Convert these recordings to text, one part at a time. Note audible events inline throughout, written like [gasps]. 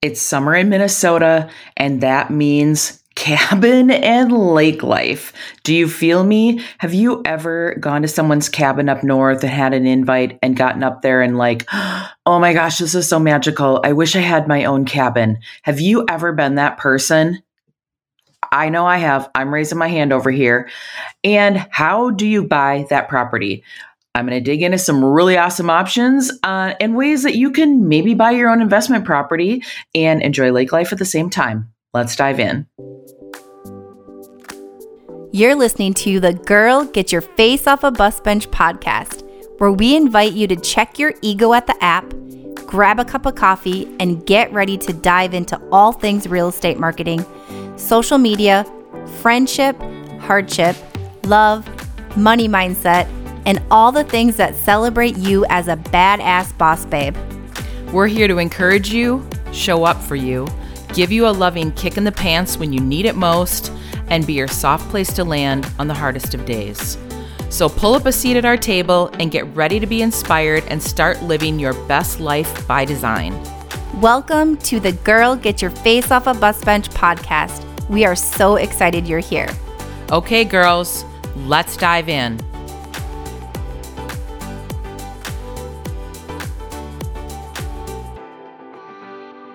It's summer in Minnesota, and that means [laughs] cabin and lake life. Do you feel me? Have you ever gone to someone's cabin up north and had an invite and gotten up there and like, [gasps] oh my gosh, this is so magical. I wish I had my own cabin. Have you ever been that person? I know I have. I'm raising my hand over here. And how do you buy that property? I'm going to dig into some really awesome options uh, and ways that you can maybe buy your own investment property and enjoy lake life at the same time. Let's dive in. You're listening to the Girl Get Your Face Off a Bus Bench podcast, where we invite you to check your ego at the app, grab a cup of coffee, and get ready to dive into all things real estate marketing, social media, friendship, hardship, love, money mindset, and all the things that celebrate you as a badass boss babe. We're here to encourage you, show up for you give you a loving kick in the pants when you need it most, and be your soft place to land on the hardest of days. So pull up a seat at our table and get ready to be inspired and start living your best life by design. Welcome to the Girl Get Your Face Off a Bus Bench podcast. We are so excited you're here. Okay, girls, let's dive in.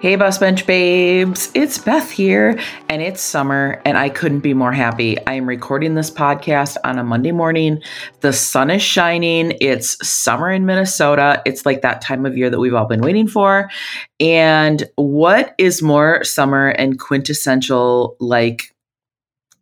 Hey, Bus Bench Babes. It's Beth here, and it's summer, and I couldn't be more happy. I am recording this podcast on a Monday morning. The sun is shining. It's summer in Minnesota. It's like that time of year that we've all been waiting for. And what is more summer and quintessential like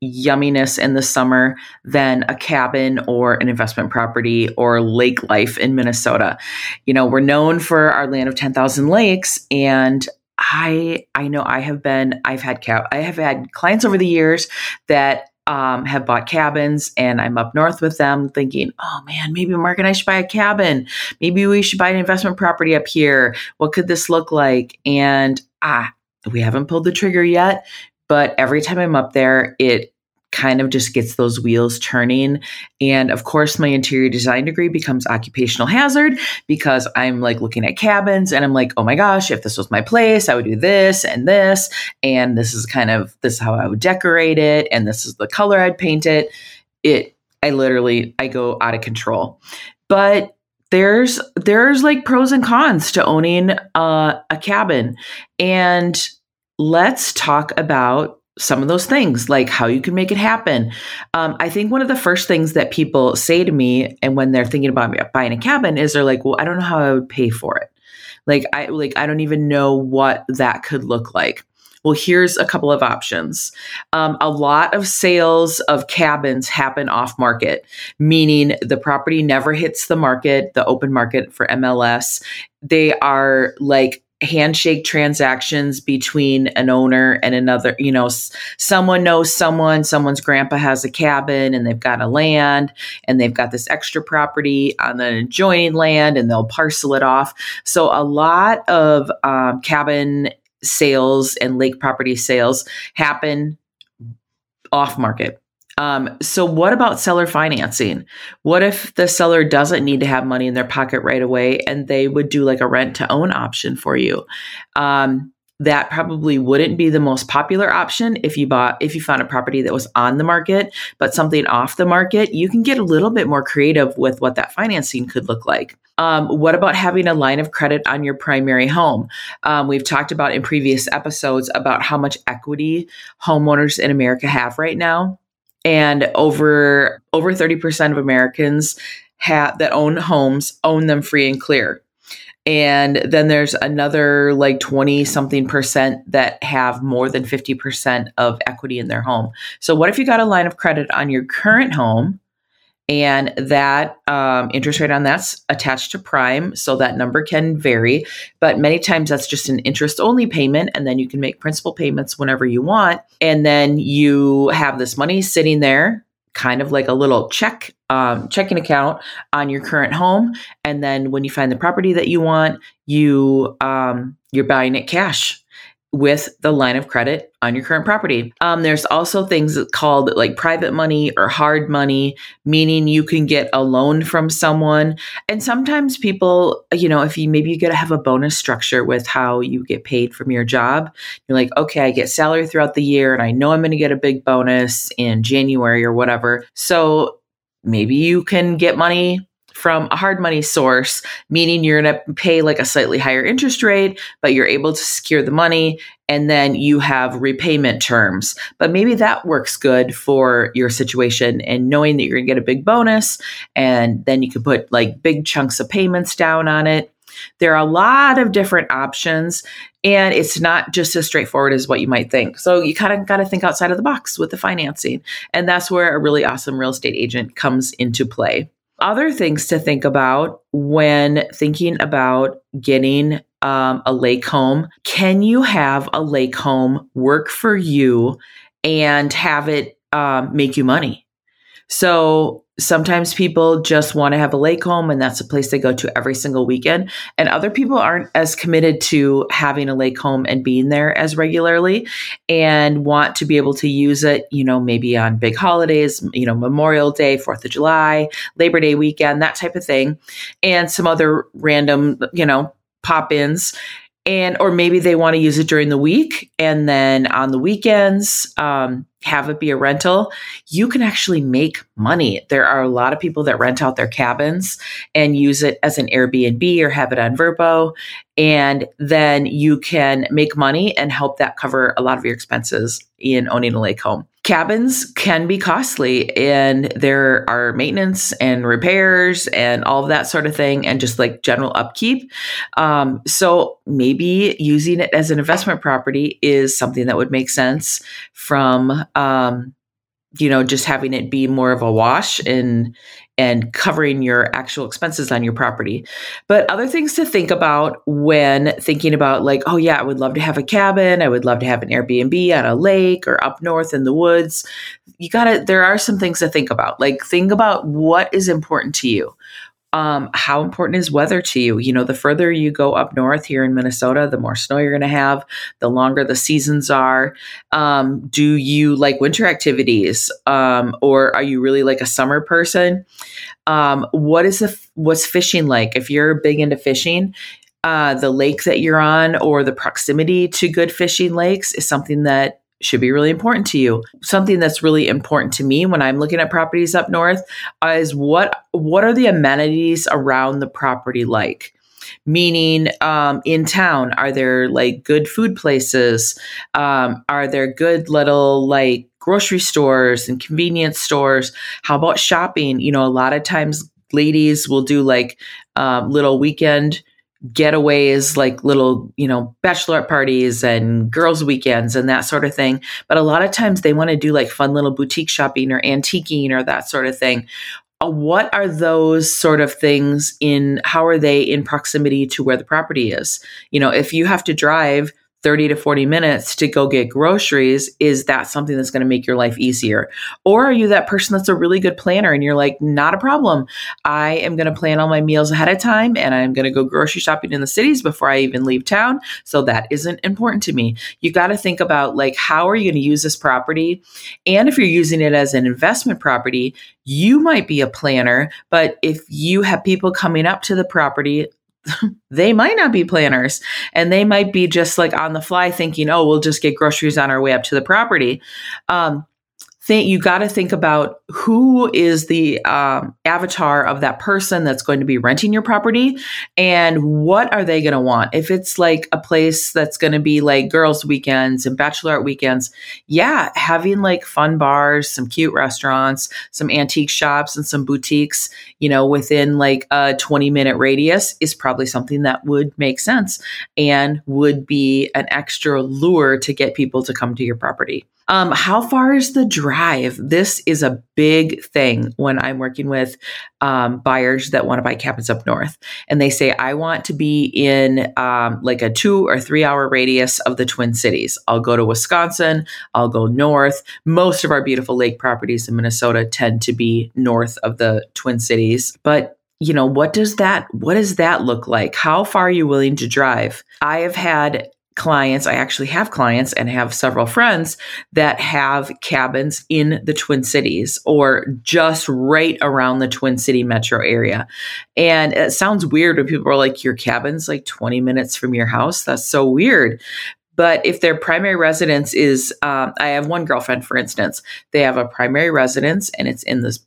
yumminess in the summer than a cabin or an investment property or lake life in Minnesota. You know, we're known for our land of 10,000 lakes and I I know I have been I've had cap I have had clients over the years that um, have bought cabins and I'm up north with them thinking, oh man, maybe Mark and I should buy a cabin. Maybe we should buy an investment property up here. What could this look like? And ah, we haven't pulled the trigger yet, but every time I'm up there, it kind of just gets those wheels turning. And of course, my interior design degree becomes occupational hazard because I'm like looking at cabins and I'm like, oh my gosh, if this was my place, I would do this and this. And this is kind of this is how I would decorate it. And this is the color I'd paint it. It I literally I go out of control. But there's there's like pros and cons to owning uh, a cabin. And let's talk about some of those things, like how you can make it happen. Um, I think one of the first things that people say to me, and when they're thinking about buying a cabin, is they're like, "Well, I don't know how I would pay for it. Like, I like I don't even know what that could look like." Well, here's a couple of options. Um, a lot of sales of cabins happen off market, meaning the property never hits the market, the open market for MLS. They are like handshake transactions between an owner and another you know someone knows someone someone's grandpa has a cabin and they've got a land and they've got this extra property on the adjoining land and they'll parcel it off. So a lot of um, cabin sales and lake property sales happen off market um, so, what about seller financing? What if the seller doesn't need to have money in their pocket right away and they would do like a rent to own option for you? Um, that probably wouldn't be the most popular option if you bought if you found a property that was on the market but something off the market you can get a little bit more creative with what that financing could look like um, what about having a line of credit on your primary home um, we've talked about in previous episodes about how much equity homeowners in america have right now and over over 30% of Americans have that own homes own them free and clear. And then there's another like 20 something percent that have more than 50% of equity in their home. So, what if you got a line of credit on your current home and that um, interest rate on that's attached to prime so that number can vary. But many times that's just an interest only payment and then you can make principal payments whenever you want. And then you have this money sitting there kind of like a little check um, checking account on your current home. And then when you find the property that you want you um, you're buying it cash with the line of credit on your current property. Um, there's also things called like private money or hard money, meaning you can get a loan from someone. And sometimes people, you know, if you maybe you get to have a bonus structure with how you get paid from your job, you're like, okay, I get salary throughout the year and I know I'm going to get a big bonus in January or whatever. So maybe you can get money from a hard money source, meaning you're going to pay like a slightly higher interest rate, but you're able to secure the money and then you have repayment terms. But maybe that works good for your situation and knowing that you're going to get a big bonus and then you can put like big chunks of payments down on it. There are a lot of different options, and it's not just as straightforward as what you might think. So, you kind of got to think outside of the box with the financing. And that's where a really awesome real estate agent comes into play other things to think about when thinking about getting um, a lake home. Can you have a lake home work for you and have it um, make you money? So sometimes people just want to have a lake home and that's a place they go to every single weekend. And other people aren't as committed to having a lake home and being there as regularly and want to be able to use it, you know, maybe on big holidays, you know, Memorial Day, 4th of July, Labor Day weekend, that type of thing. And some other random, you know, pop ins and or maybe they want to use it during the week and then on the weekends um, have it be a rental. You can actually make money. There are a lot of people that rent out their cabins and use it as an airbnb or have it on Vrbo and then you can make money and help that cover a lot of your expenses in owning a lake home cabins can be costly and there are maintenance and repairs and all of that sort of thing and just like general upkeep. Um, so maybe using it as an investment property is something that would make sense from um, you know just having it be more of a wash and and covering your actual expenses on your property. But other things to think about when thinking about, like, oh, yeah, I would love to have a cabin. I would love to have an Airbnb on a lake or up north in the woods. You got to, there are some things to think about. Like, think about what is important to you um, how important is weather to you? You know, the further you go up north here in Minnesota, the more snow you're going to have, the longer the seasons are. Um, do you like winter activities, um, or are you really like a summer person? Um, what is the what's fishing like? If you're big into fishing, uh, the lake that you're on or the proximity to good fishing lakes is something that should be really important to you. Something that's really important to me when I'm looking at properties up north is what what are the amenities around the property like? Meaning, um, in town, are there like good food places? Um, are there good little like grocery stores and convenience stores? How about shopping? You know, a lot of times ladies will do like um, little weekend getaways like little you know bachelorette parties and girls weekends and that sort of thing. But a lot of times they want to do like fun little boutique shopping or antiquing or that sort of thing. Uh, what are those sort of things in how are they in proximity to where the property is? You know if you have to drive 30 to 40 minutes to go get groceries, is that something that's going to make your life easier? Or are you that person that's a really good planner and you're like, not a problem. I am going to plan all my meals ahead of time and I'm going to go grocery shopping in the cities before I even leave town. So that isn't important to me. You got to think about like, how are you going to use this property? And if you're using it as an investment property, you might be a planner, but if you have people coming up to the property they might not be planners and they might be just like on the fly thinking, oh, we'll just get groceries on our way up to the property. Um, think you got to think about who is the um, avatar of that person that's going to be renting your property and what are they going to want? If it's like a place that's going to be like girls weekends and bachelorette weekends yeah having like fun bars some cute restaurants some antique shops and some boutiques you know within like a 20 minute radius is probably something that would make sense and would be an extra lure to get people to come to your property um, how far is the drive? This is a big thing when I'm working with um, buyers that want to buy cabins up north. And they say, I want to be in um, like a two or three hour radius of the Twin Cities. I'll go to Wisconsin, I'll go north. Most of our beautiful lake properties in Minnesota tend to be north of the Twin Cities. But you know what does that what does that look like how far are you willing to drive i have had clients, I actually have clients and have several friends that have cabins in the Twin Cities or just right around the Twin City metro area. And it sounds weird when people are like, Your cabin's like 20 minutes from your house. That's so weird. But if their primary residence is, um, I have one girlfriend, for instance, they have a primary residence and it's in this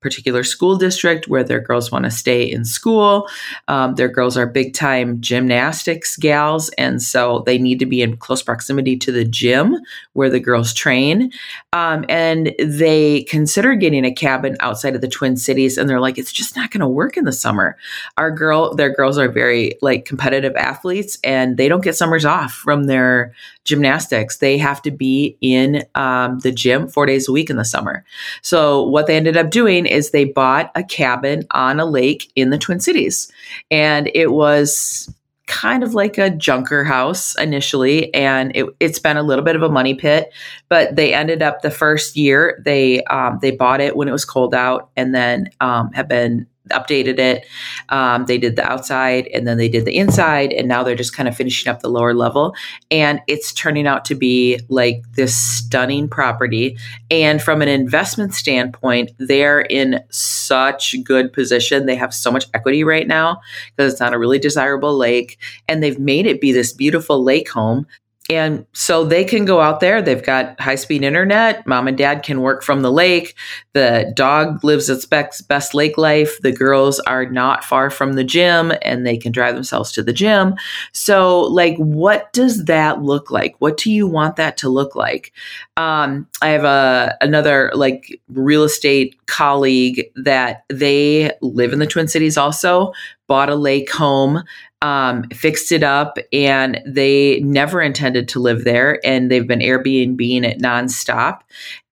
particular school district where their girls want to stay in school. Um, their girls are big time gymnastics gals, and so they need to be in close proximity to the gym where the girls train. Um, and they consider getting a cabin outside of the Twin Cities, and they're like, it's just not going to work in the summer. Our girl, their girls are very like competitive athletes, and they don't get summers off from their gymnastics. They have to be in um, the gym four days a week in the summer. So what they ended up doing is they bought a cabin on a lake in the Twin Cities. And it was kind of like a junker house initially and it, has been a little bit of a money pit but they ended up the first year they um, they bought it when it was cold out and then um, have been updated it. Um, they did the outside and then they did the inside, and now they're just kind of finishing up the lower level. And it's turning out to be like this stunning property. And from an investment standpoint, they're in such good position. They have so much equity right now because it's on a really desirable lake, and they've made it be this beautiful lake home and so they can go out there. They've got high speed internet. Mom and dad can work from the lake. The dog lives its best, best lake life. The girls are not far from the gym and they can drive themselves to the gym. So, like, what does that look like? What do you want that to look like? Um, I have a another like real estate colleague that they live in the Twin Cities also, bought a lake home um, fixed it up, and they never intended to live there. And they've been Airbnb it nonstop.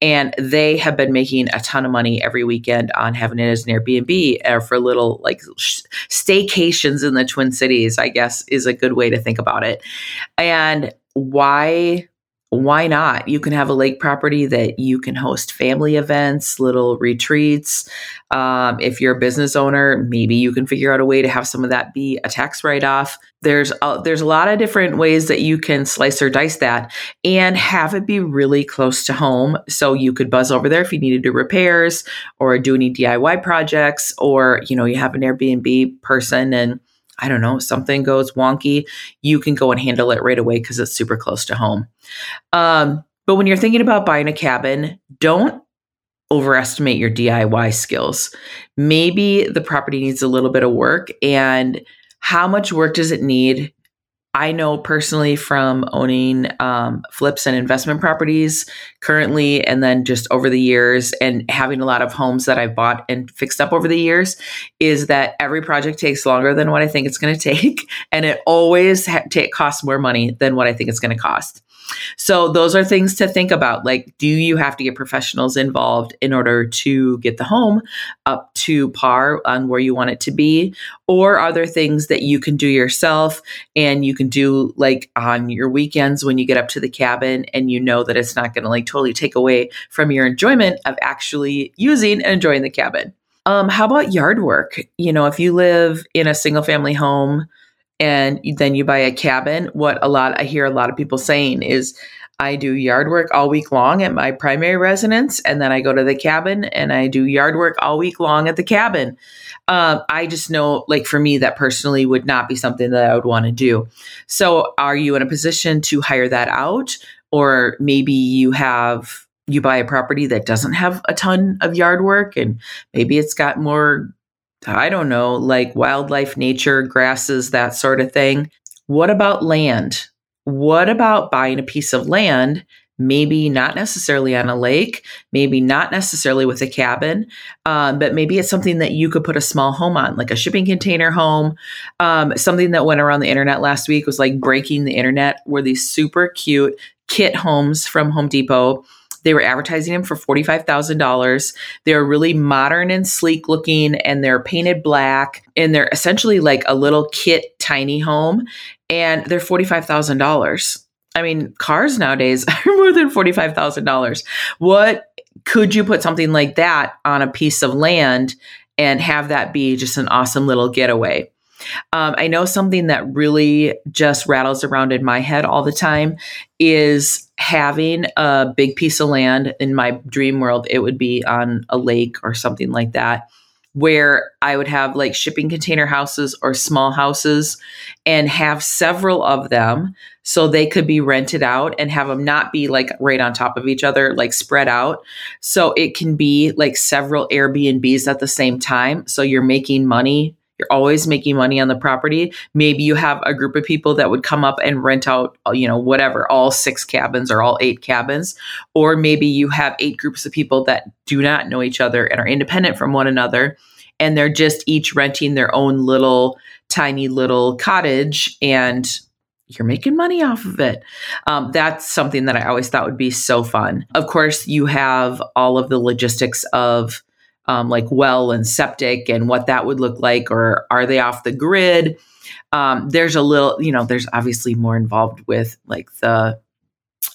And they have been making a ton of money every weekend on having it as an Airbnb or for little like staycations in the Twin Cities, I guess is a good way to think about it. And why why not? You can have a lake property that you can host family events, little retreats. Um, if you're a business owner, maybe you can figure out a way to have some of that be a tax write off. There's a, there's a lot of different ways that you can slice or dice that and have it be really close to home. So you could buzz over there if you need to do repairs or do any DIY projects, or you know you have an Airbnb person and I don't know, something goes wonky, you can go and handle it right away because it's super close to home. Um, but when you're thinking about buying a cabin, don't overestimate your DIY skills. Maybe the property needs a little bit of work, and how much work does it need? I know personally from owning um, flips and investment properties currently, and then just over the years, and having a lot of homes that I've bought and fixed up over the years, is that every project takes longer than what I think it's going [laughs] to take, and it always ha- t- costs more money than what I think it's going to cost. So those are things to think about. Like, do you have to get professionals involved in order to get the home up to par on where you want it to be? Or are there things that you can do yourself and you can do like on your weekends when you get up to the cabin and you know that it's not going to like totally take away from your enjoyment of actually using and enjoying the cabin? Um, how about yard work? You know, if you live in a single family home, and then you buy a cabin, what a lot I hear a lot of people saying is I do yard work all week long at my primary residence, and then I go to the cabin and I do yard work all week long at the cabin. Um, I just know, like for me, that personally would not be something that I would want to do. So, are you in a position to hire that out, or maybe you have you buy a property that doesn't have a ton of yard work, and maybe it's got more I don't know, like wildlife, nature, grasses, that sort of thing. What about land? What about buying a piece of land? Maybe not necessarily on a lake, maybe not necessarily with a cabin, um, but maybe it's something that you could put a small home on, like a shipping container home. Um, something that went around the internet last week was like breaking the internet, were these super cute kit homes from Home Depot they were advertising them for $45,000. They're really modern and sleek looking and they're painted black and they're essentially like a little kit tiny home and they're $45,000. I mean, cars nowadays [laughs] are more than $45,000. What could you put something like that on a piece of land and have that be just an awesome little getaway? Um, I know something that really just rattles around in my head all the time is having a big piece of land in my dream world. It would be on a lake or something like that where I would have like shipping container houses or small houses and have several of them so they could be rented out and have them not be like right on top of each other, like spread out. So it can be like several Airbnbs at the same time. So you're making money. You're always making money on the property. Maybe you have a group of people that would come up and rent out, you know, whatever, all six cabins or all eight cabins. Or maybe you have eight groups of people that do not know each other and are independent from one another and they're just each renting their own little tiny little cottage and you're making money off of it. Um, that's something that I always thought would be so fun. Of course, you have all of the logistics of um, like well and septic and what that would look like, or are they off the grid? Um, there's a little, you know, there's obviously more involved with like the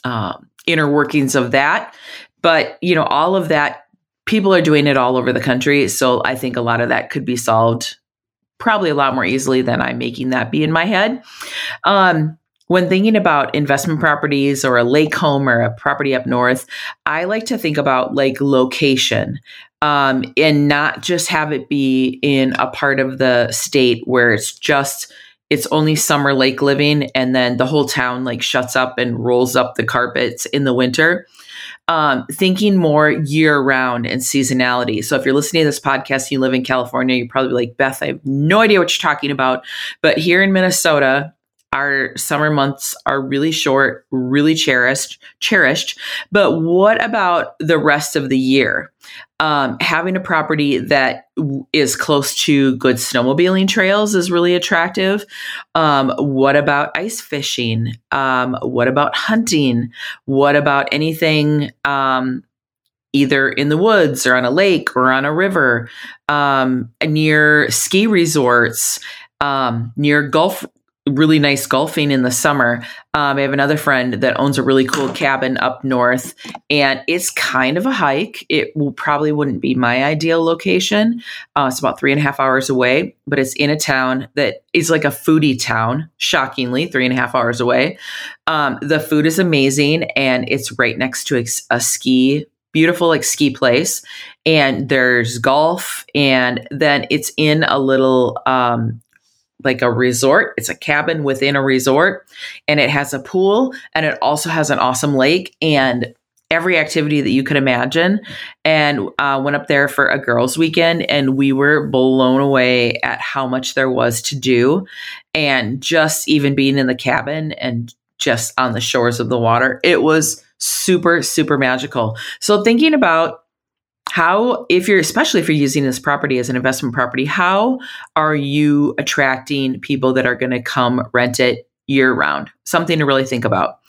um, inner workings of that. But, you know, all of that people are doing it all over the country. So I think a lot of that could be solved probably a lot more easily than I'm making that be in my head. Um, when thinking about investment properties or a lake home or a property up north, I like to think about like location um, and not just have it be in a part of the state where it's just it's only summer lake living and then the whole town like shuts up and rolls up the carpets in the winter um, thinking more year round and seasonality. So if you're listening to this podcast and you live in California, you're probably like, Beth, I have no idea what you're talking about. But here in Minnesota, our summer months are really short, really cherished, cherished. But what about the rest of the year? Um, having a property that is close to good snowmobiling trails is really attractive. Um, what about ice fishing? Um, what about hunting? What about anything um, either in the woods or on a lake or on a river, um, near ski resorts, um, near golf really nice golfing in the summer. Um, I have another friend that owns a really cool cabin up north, and it's kind of a hike. It will probably wouldn't be my ideal location. Uh, it's about three and a half hours away, but it's in a town that is like a foodie town. Shockingly, three and a half hours away. Um, the food is amazing, and it's right next to a, a ski beautiful like ski place and there's golf and then it's in a little um, like a resort. It's a cabin within a resort and it has a pool and it also has an awesome lake and every activity that you could imagine. And uh, went up there for a girls' weekend and we were blown away at how much there was to do. And just even being in the cabin and just on the shores of the water, it was super, super magical. So thinking about how if you're especially if you're using this property as an investment property how are you attracting people that are going to come rent it year round? Something to really think about.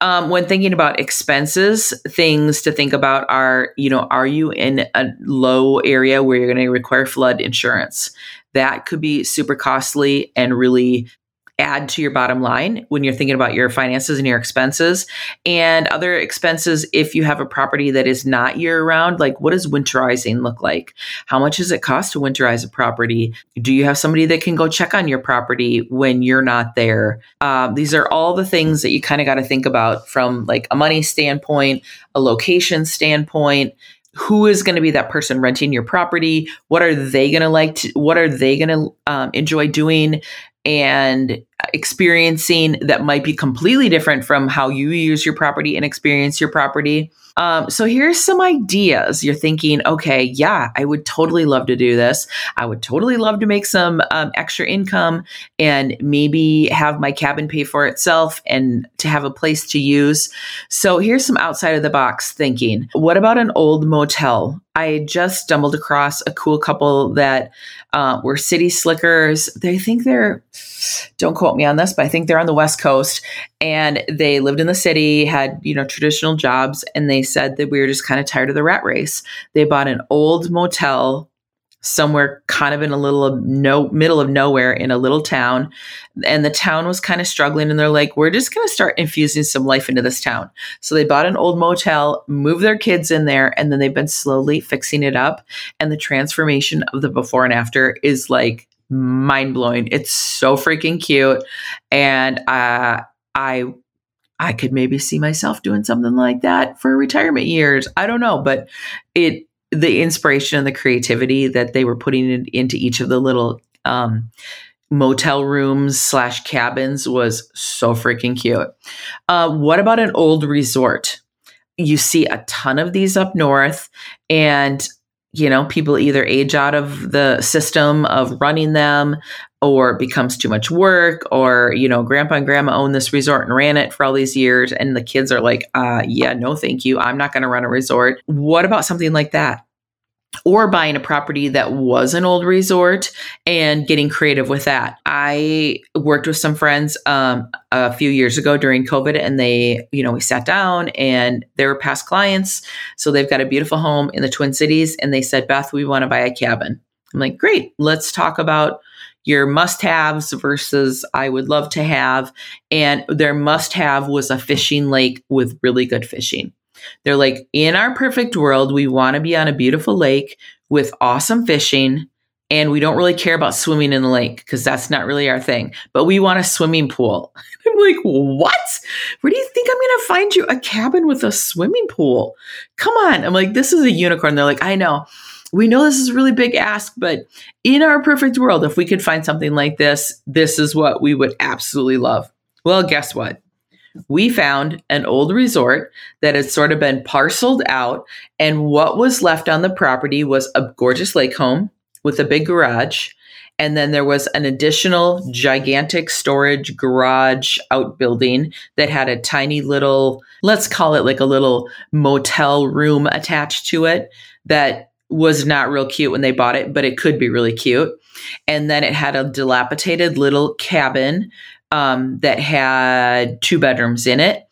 Um, when thinking about expenses things to think about are you know are you in a low area where you're going to require flood insurance? That could be super costly and really add to your bottom line when you're thinking about your finances and your expenses. And other expenses if you have a property that is not year round like what does winterizing look like? How much does it cost to winterize a property? Do you have somebody that can go check on your property when you're not there? Um, these are all the things that you kind of got to think about from like a money standpoint a location standpoint. Who is going to be that person renting your property? What are they going to like to what are they going to um, enjoy doing? And experiencing that might be completely different from how you use your property and experience your property. Um, so here's some ideas. You're thinking, okay, yeah, I would totally love to do this. I would totally love to make some um, extra income and maybe have my cabin pay for itself and to have a place to use. So here's some outside of the box thinking. What about an old motel? I just stumbled across a cool couple that uh, were city slickers. They think they're, don't quote me on this, but I think they're on the West Coast and they lived in the city, had, you know, traditional jobs. And they said that we were just kind of tired of the rat race. They bought an old motel somewhere kind of in a little of no middle of nowhere in a little town and the town was kind of struggling and they're like we're just going to start infusing some life into this town so they bought an old motel moved their kids in there and then they've been slowly fixing it up and the transformation of the before and after is like mind blowing. It's so freaking cute. And uh, I I could maybe see myself doing something like that for retirement years. I don't know, but it the inspiration and the creativity that they were putting in, into each of the little um, motel rooms slash cabins was so freaking cute. Uh, what about an old resort? You see a ton of these up north, and you know, people either age out of the system of running them or it becomes too much work or, you know, grandpa and grandma own this resort and ran it for all these years. And the kids are like, uh, yeah, no, thank you. I'm not going to run a resort. What about something like that? Or buying a property that was an old resort and getting creative with that. I worked with some friends um, a few years ago during COVID, and they, you know, we sat down and they were past clients. So they've got a beautiful home in the Twin Cities, and they said, Beth, we want to buy a cabin. I'm like, great, let's talk about your must haves versus I would love to have. And their must have was a fishing lake with really good fishing. They're like, in our perfect world, we want to be on a beautiful lake with awesome fishing. And we don't really care about swimming in the lake because that's not really our thing. But we want a swimming pool. [laughs] I'm like, what? Where do you think I'm going to find you a cabin with a swimming pool? Come on. I'm like, this is a unicorn. They're like, I know. We know this is a really big ask, but in our perfect world, if we could find something like this, this is what we would absolutely love. Well, guess what? We found an old resort that had sort of been parceled out. And what was left on the property was a gorgeous lake home with a big garage. And then there was an additional gigantic storage garage outbuilding that had a tiny little, let's call it like a little motel room attached to it that was not real cute when they bought it, but it could be really cute. And then it had a dilapidated little cabin um, that had two bedrooms in it.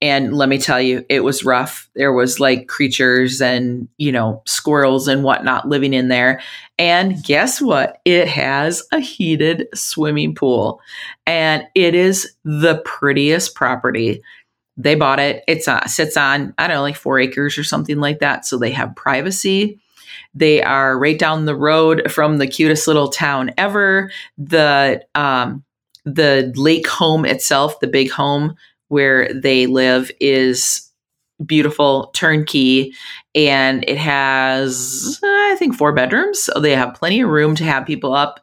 And let me tell you, it was rough. There was like creatures and, you know, squirrels and whatnot living in there. And guess what? It has a heated swimming pool and it is the prettiest property. They bought it. It's uh, sits on, I don't know, like four acres or something like that. So they have privacy. They are right down the road from the cutest little town ever. The um, the lake home itself, the big home where they live, is beautiful, turnkey, and it has, I think, four bedrooms. So they have plenty of room to have people up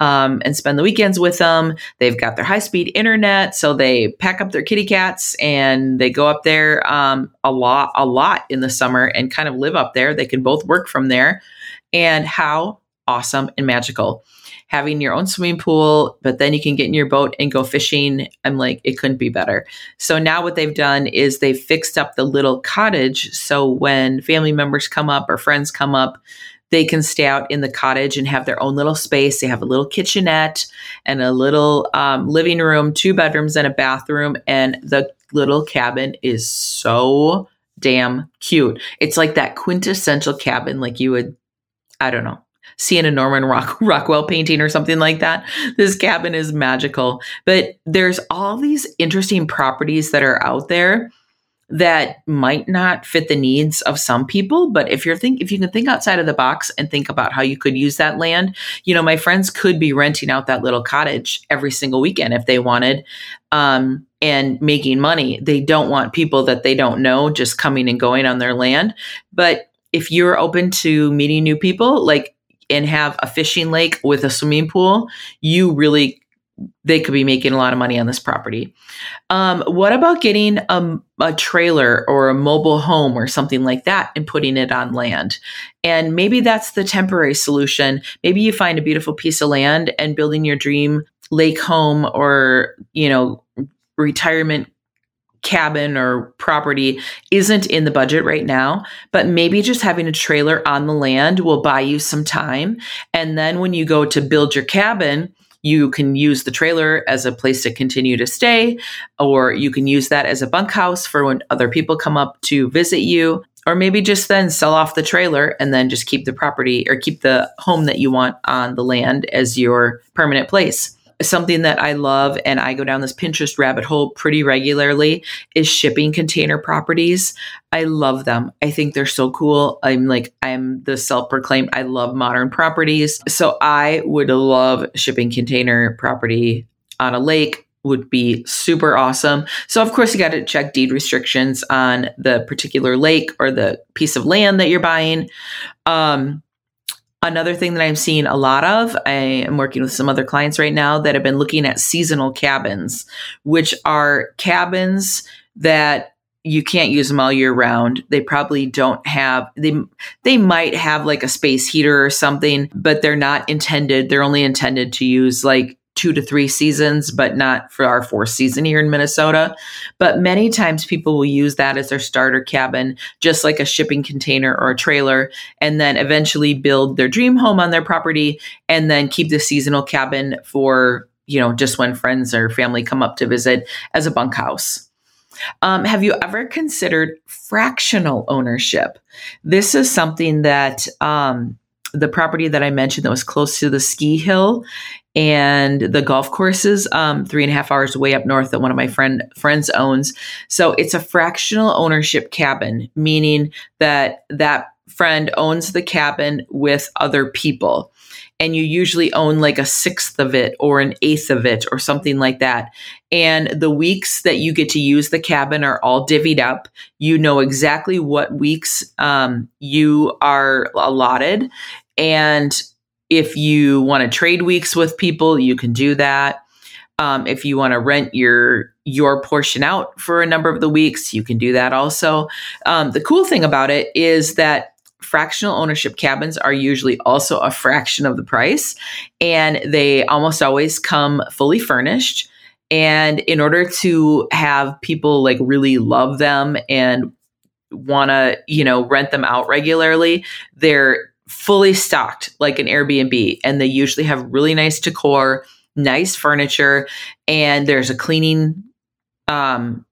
um, and spend the weekends with them. They've got their high speed internet, so they pack up their kitty cats and they go up there um, a lot, a lot in the summer and kind of live up there. They can both work from there. And how awesome and magical having your own swimming pool, but then you can get in your boat and go fishing. I'm like, it couldn't be better. So now what they've done is they've fixed up the little cottage. So when family members come up or friends come up, they can stay out in the cottage and have their own little space. They have a little kitchenette and a little um, living room, two bedrooms and a bathroom. And the little cabin is so damn cute. It's like that quintessential cabin, like you would, I don't know, seeing a Norman Rock, [laughs] Rockwell painting or something like that. This cabin is magical. But there's all these interesting properties that are out there that might not fit the needs of some people but if you're think if you can think outside of the box and think about how you could use that land you know my friends could be renting out that little cottage every single weekend if they wanted um, and making money they don't want people that they don't know just coming and going on their land but if you're open to meeting new people like and have a fishing lake with a swimming pool, you really they could be making a lot of money on this property. Um, what about getting a, a, trailer or a mobile home or something like that and putting it on land? And maybe that's the temporary solution. Maybe you find a beautiful piece of land and building your dream lake home or, you know, retirement cabin or property isn't in the budget right now, but maybe just having a trailer on the land will buy you some time. And then when you go to build your cabin, you can use the trailer as a place to continue to stay, or you can use that as a bunkhouse for when other people come up to visit you. Or maybe just then sell off the trailer and then just keep the property or keep the home that you want on the land as your permanent place something that I love and I go down this Pinterest rabbit hole pretty regularly is shipping container properties. I love them. I think they're so cool. I'm like, I'm the self proclaimed, I love modern properties. So I would love shipping container property on a lake would be super awesome. So of course you got to check deed restrictions on the particular lake or the piece of land that you're buying. Um, another thing that I'm seeing a lot of, I am working with some other clients right now that have been looking at seasonal cabins, which are cabins that you can't use them all year round. They probably don't have they they might have like a space heater or something, but they're not intended. They're only intended to use like two to three seasons, but not for our fourth season here in Minnesota. But many times people will use that as their starter cabin, just like a shipping container or a trailer, and then eventually build their dream home on their property and then keep the seasonal cabin for, you know, just when friends or family come up to visit as a bunkhouse. Um, have you ever considered fractional ownership? This is something that um, the property that I mentioned that was close to the ski hill and the golf courses, um, three and a half hours away up north that one of my friend friends owns. So it's a fractional ownership cabin, meaning that that friend owns the cabin with other people. And you usually own like a sixth of it or an eighth of it or something like that. And the weeks that you get to use the cabin are all divvied up. You know exactly what weeks um, you are allotted. And if you want to trade weeks with people, you can do that. Um, if you want to rent your your portion out for a number of the weeks, you can do that also. Um, the cool thing about it is that fractional ownership cabins are usually also a fraction of the price, and they almost always come fully furnished. And in order to have people like really love them and want to, you know, rent them out regularly, they're fully stocked like an Airbnb. And they usually have really nice decor, nice furniture, and there's a cleaning um,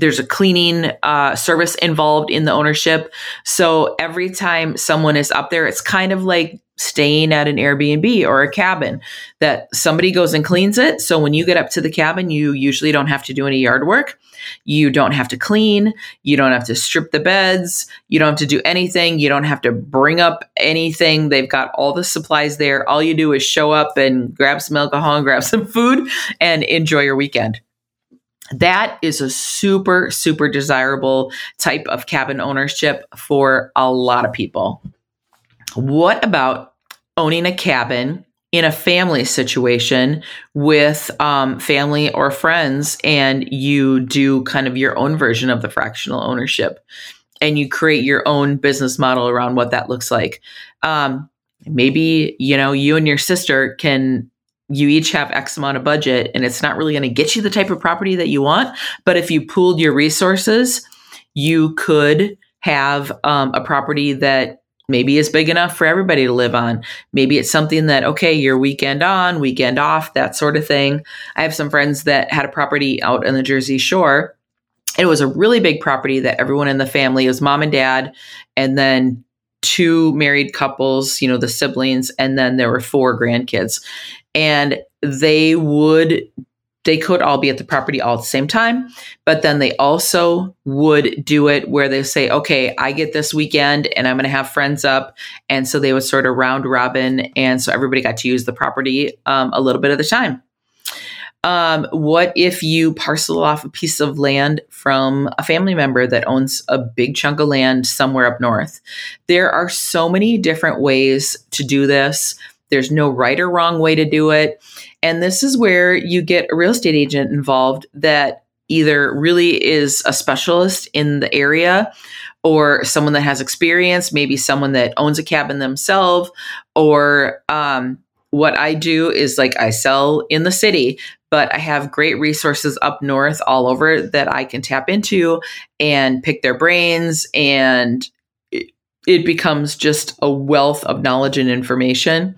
there's a cleaning uh, service involved in the ownership. So every time someone is up there, it's kind of like staying at an Airbnb or a cabin that somebody goes and cleans it. So when you get up to the cabin, you usually don't have to do any yard work. You don't have to clean. You don't have to strip the beds. You don't have to do anything. You don't have to bring up anything. They've got all the supplies there. All you do is show up and grab some alcohol and grab some food and enjoy your weekend. That is a super, super desirable type of cabin ownership for a lot of people. What about owning a cabin in a family situation with um, family or friends, and you do kind of your own version of the fractional ownership, and you create your own business model around what that looks like? Um, maybe you know you and your sister can you each have X amount of budget and it's not really going to get you the type of property that you want. But if you pooled your resources, you could have um, a property that maybe is big enough for everybody to live on. Maybe it's something that, okay, your weekend on, weekend off, that sort of thing. I have some friends that had a property out in the Jersey Shore. It was a really big property that everyone in the family was mom and dad, and then two married couples, you know, the siblings, and then there were four grandkids and they would they could all be at the property all at the same time but then they also would do it where they say okay i get this weekend and i'm going to have friends up. And so they would sort of round robin and so everybody got to use the property um, a little bit of the time. Um, what if you parcel off a piece of land from a family member that owns a big chunk of land somewhere up north? There are so many different ways to do this there's no right or wrong way to do it. And this is where you get a real estate agent involved that either really is a specialist in the area or someone that has experience, maybe someone that owns a cabin themselves, or um, what I do is like I sell in the city, but I have great resources up north all over that I can tap into and pick their brains and it becomes just a wealth of knowledge and information.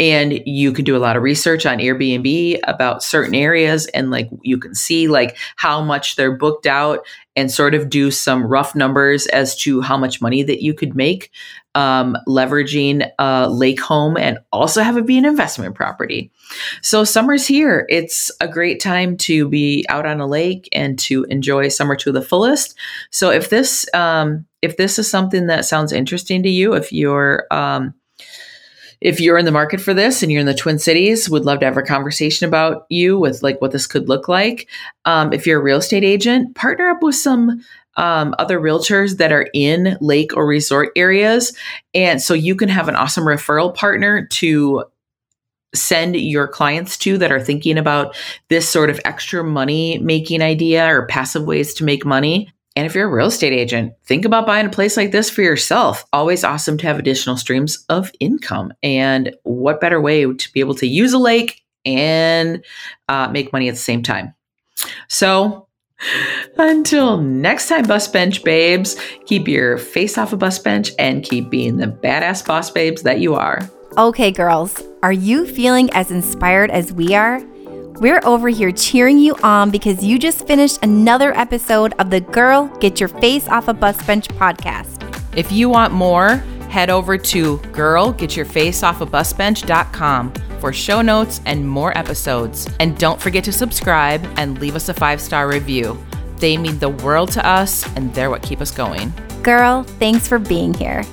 And you can do a lot of research on airbnb about certain areas and like you can see like how much they're booked out and sort of do some rough numbers as to how much money that you could make um, leveraging a lake home and also have it be an investment property. So summer's here. It's a great time to be out on a lake and to enjoy summer to the fullest. So if this um, if this is something that sounds interesting to you, if you're um, if you're in the market for this and you're in the Twin Cities, would love to have a conversation about you with like what this could look like. Um, if you're a real estate agent, partner up with some um, other realtors that are in lake or resort areas, and so you can have an awesome referral partner to send your clients to that are thinking about this sort of extra money making idea or passive ways to make money. And if you're a real estate agent, think about buying a place like this for yourself. Always awesome to have additional streams of income. And what better way to be able to use a lake and uh, make money at the same time? So, until next time, bus bench babes, keep your face off a bus bench and keep being the badass boss babes that you are. Okay, girls, are you feeling as inspired as we are? We're over here cheering you on because you just finished another episode of the Girl Get Your Face Off a Bus Bench podcast. If you want more, head over to girlgetyourfaceoffabusbench.com for show notes and more episodes. And don't forget to subscribe and leave us a five star review. They mean the world to us and they're what keep us going. Girl, thanks for being here.